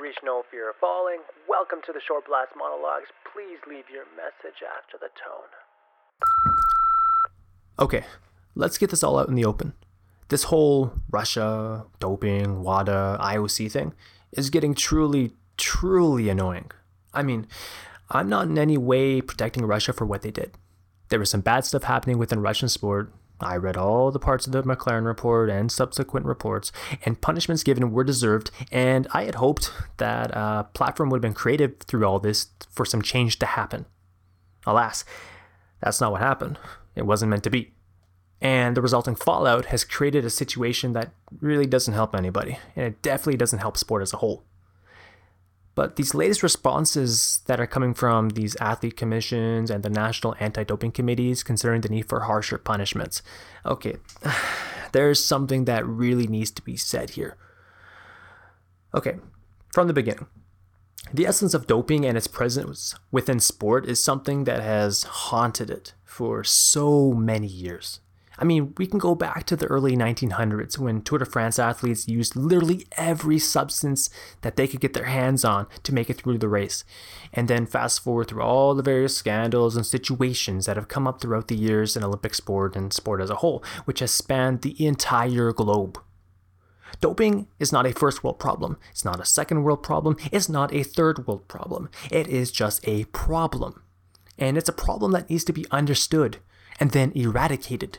reached no fear of falling. Welcome to the Short Blast Monologues. Please leave your message after the tone. Okay, let's get this all out in the open. This whole Russia, doping, WADA, IOC thing is getting truly, truly annoying. I mean, I'm not in any way protecting Russia for what they did. There was some bad stuff happening within Russian sport. I read all the parts of the McLaren report and subsequent reports, and punishments given were deserved. And I had hoped that a platform would have been created through all this for some change to happen. Alas, that's not what happened. It wasn't meant to be. And the resulting fallout has created a situation that really doesn't help anybody, and it definitely doesn't help sport as a whole. But these latest responses that are coming from these athlete commissions and the national anti doping committees concerning the need for harsher punishments. Okay, there's something that really needs to be said here. Okay, from the beginning. The essence of doping and its presence within sport is something that has haunted it for so many years. I mean, we can go back to the early 1900s when Tour de France athletes used literally every substance that they could get their hands on to make it through the race. And then fast forward through all the various scandals and situations that have come up throughout the years in Olympic sport and sport as a whole, which has spanned the entire globe. Doping is not a first world problem. It's not a second world problem. It's not a third world problem. It is just a problem. And it's a problem that needs to be understood and then eradicated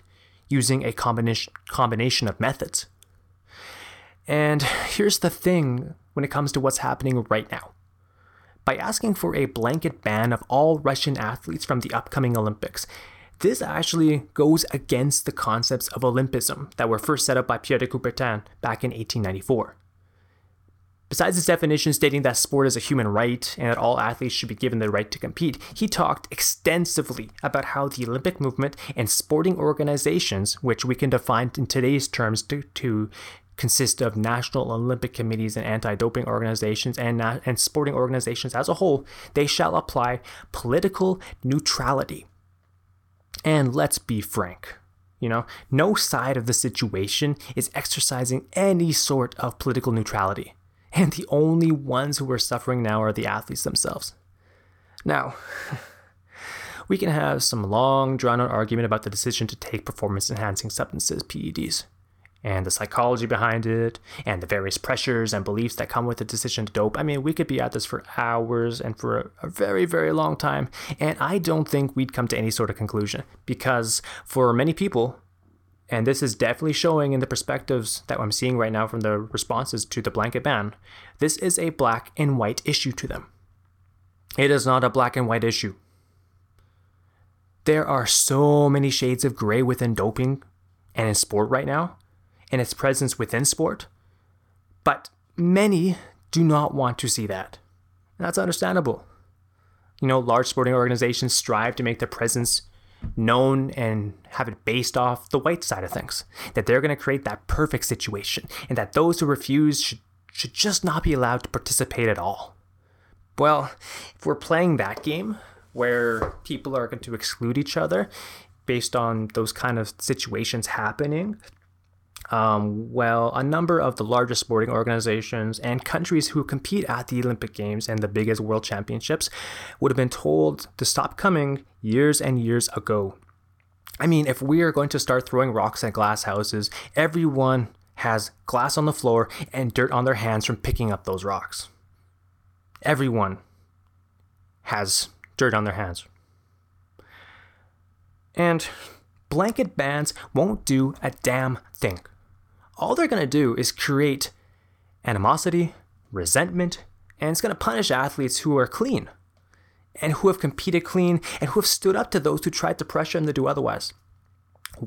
using a combination combination of methods. And here's the thing when it comes to what's happening right now. By asking for a blanket ban of all Russian athletes from the upcoming Olympics, this actually goes against the concepts of Olympism that were first set up by Pierre de Coubertin back in 1894. Besides his definition stating that sport is a human right and that all athletes should be given the right to compete, he talked extensively about how the Olympic movement and sporting organizations, which we can define in today's terms to, to consist of national Olympic committees and anti-doping organizations and, and sporting organizations as a whole, they shall apply political neutrality. And let's be frank. You know, no side of the situation is exercising any sort of political neutrality and the only ones who are suffering now are the athletes themselves. Now, we can have some long, drawn out argument about the decision to take performance enhancing substances, PEDs, and the psychology behind it, and the various pressures and beliefs that come with the decision to dope. I mean, we could be at this for hours and for a, very, very long time, and I don't think we'd come to any sort of conclusion because for many people, and this is definitely showing in the perspectives that I'm seeing right now from the responses to the blanket ban. This is a black and white issue to them. It is not a black and white issue. There are so many shades of gray within doping and in sport right now, and its presence within sport. But many do not want to see that. And that's understandable. You know, large sporting organizations strive to make their presence known and have it based off the white side of things. That they're going to create that perfect situation, and that those who refuse should, should just not be allowed to participate at all. Well, if we're playing that game where people are going to exclude each other based on those kind of situations happening, um, well, a number of the largest sporting organizations and countries who compete at the Olympic Games and the biggest world championships would have been told to stop coming years and years ago. I mean, if we are going to start throwing rocks at glass houses, everyone has glass on the floor and dirt on their hands from picking up those rocks. Everyone has dirt on their hands. And blanket bans won't do a damn thing all they're going to do is create animosity, resentment, and it's going to punish athletes who are clean and who have competed clean and who have stood up to those who tried to pressure them to do otherwise.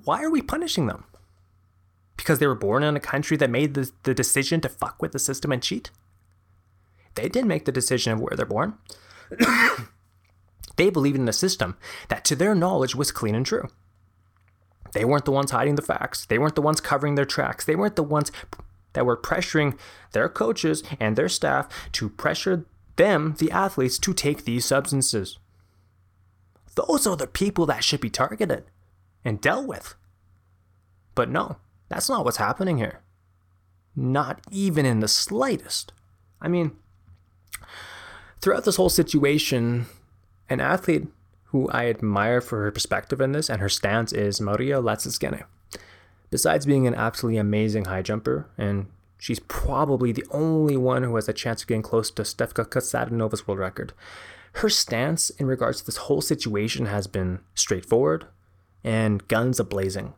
Why are we punishing them? Because they were born in a country that made the, the decision to fuck with the system and cheat? They didn't make the decision of where they're born. they believed in a system that, to their knowledge, was clean and true. They weren't the ones hiding the facts. They weren't the ones covering their tracks. They weren't the ones that were pressuring their coaches and their staff to pressure them, the athletes, to take these substances. Those are the people that should be targeted and dealt with. But no, that's not what's happening here. Not even in the slightest. I mean, Throughout this whole situation, an athlete who I admire for her perspective in this and her stance is Maria Lasitskene. Besides being an absolutely amazing high jumper, and she's probably the only one who has a chance of getting close to Stefka Kostadinova's world record, her stance in regards to this whole situation has been straightforward and guns ablazing.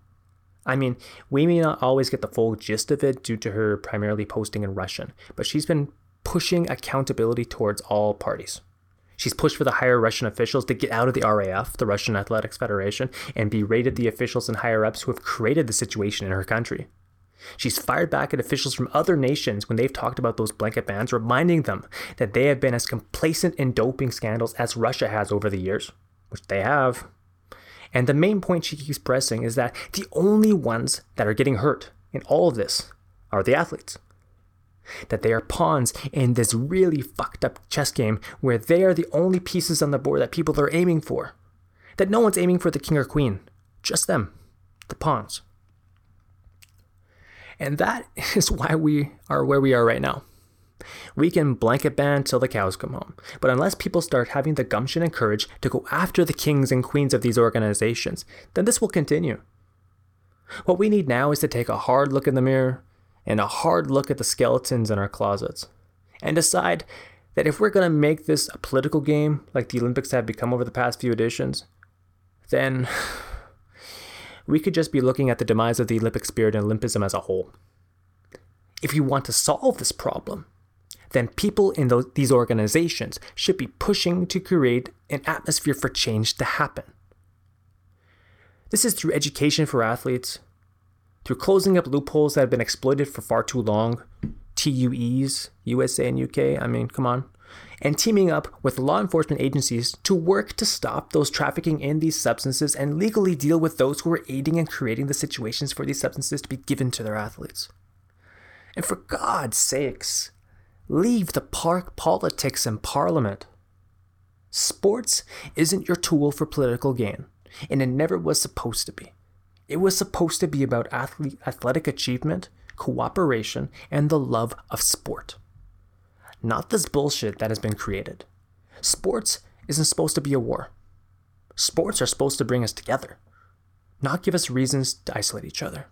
I mean, we may not always get the full gist of it due to her primarily posting in Russian, but she's been pushing accountability towards all parties. She's pushed for the higher Russian officials to get out of the RAF, the Russian Athletics Federation, and berated the officials and higher ups who have created the situation in her country. She's fired back at officials from other nations when they've talked about those blanket bans, reminding them that they have been as complacent in doping scandals as Russia has over the years, which they have. And the main point she keeps pressing is that the only ones that are getting hurt in all of this are the athletes that they are pawns in this really fucked up chess game where they are the only pieces on the board that people are aiming for. That no one's aiming for the king or queen, just them, the pawns. And that is why we are where we are right now. We can blanket ban till the cows come home, but unless people start having the gumption and courage to go after the kings and queens of these organizations, then this will continue. What we need now is to take a hard look in the mirror and a hard look at the skeletons in our closets and decide that if we're going to make this a political game like the Olympics have become over the past few editions, then we could just be looking at the demise of the Olympic spirit and Olympism as a whole. If you want to solve this problem, then people in those, these organizations should be pushing to create an atmosphere for change to happen. This is through education for athletes, through closing up loopholes that have been exploited for far too long, TUEs, USA and UK, I mean, come on, and teaming up with law enforcement agencies to work to stop those trafficking in these substances and legally deal with those who are aiding and creating the situations for these substances to be given to their athletes. And for God's sakes, leave the park politics in Parliament. Sports isn't your tool for political gain, and it never was supposed to be. It was supposed to be about athlete, athletic achievement, cooperation, and the love of sport. Not this bullshit that has been created. Sports isn't supposed to be a war. Sports are supposed to bring us together, not give us reasons to isolate each other.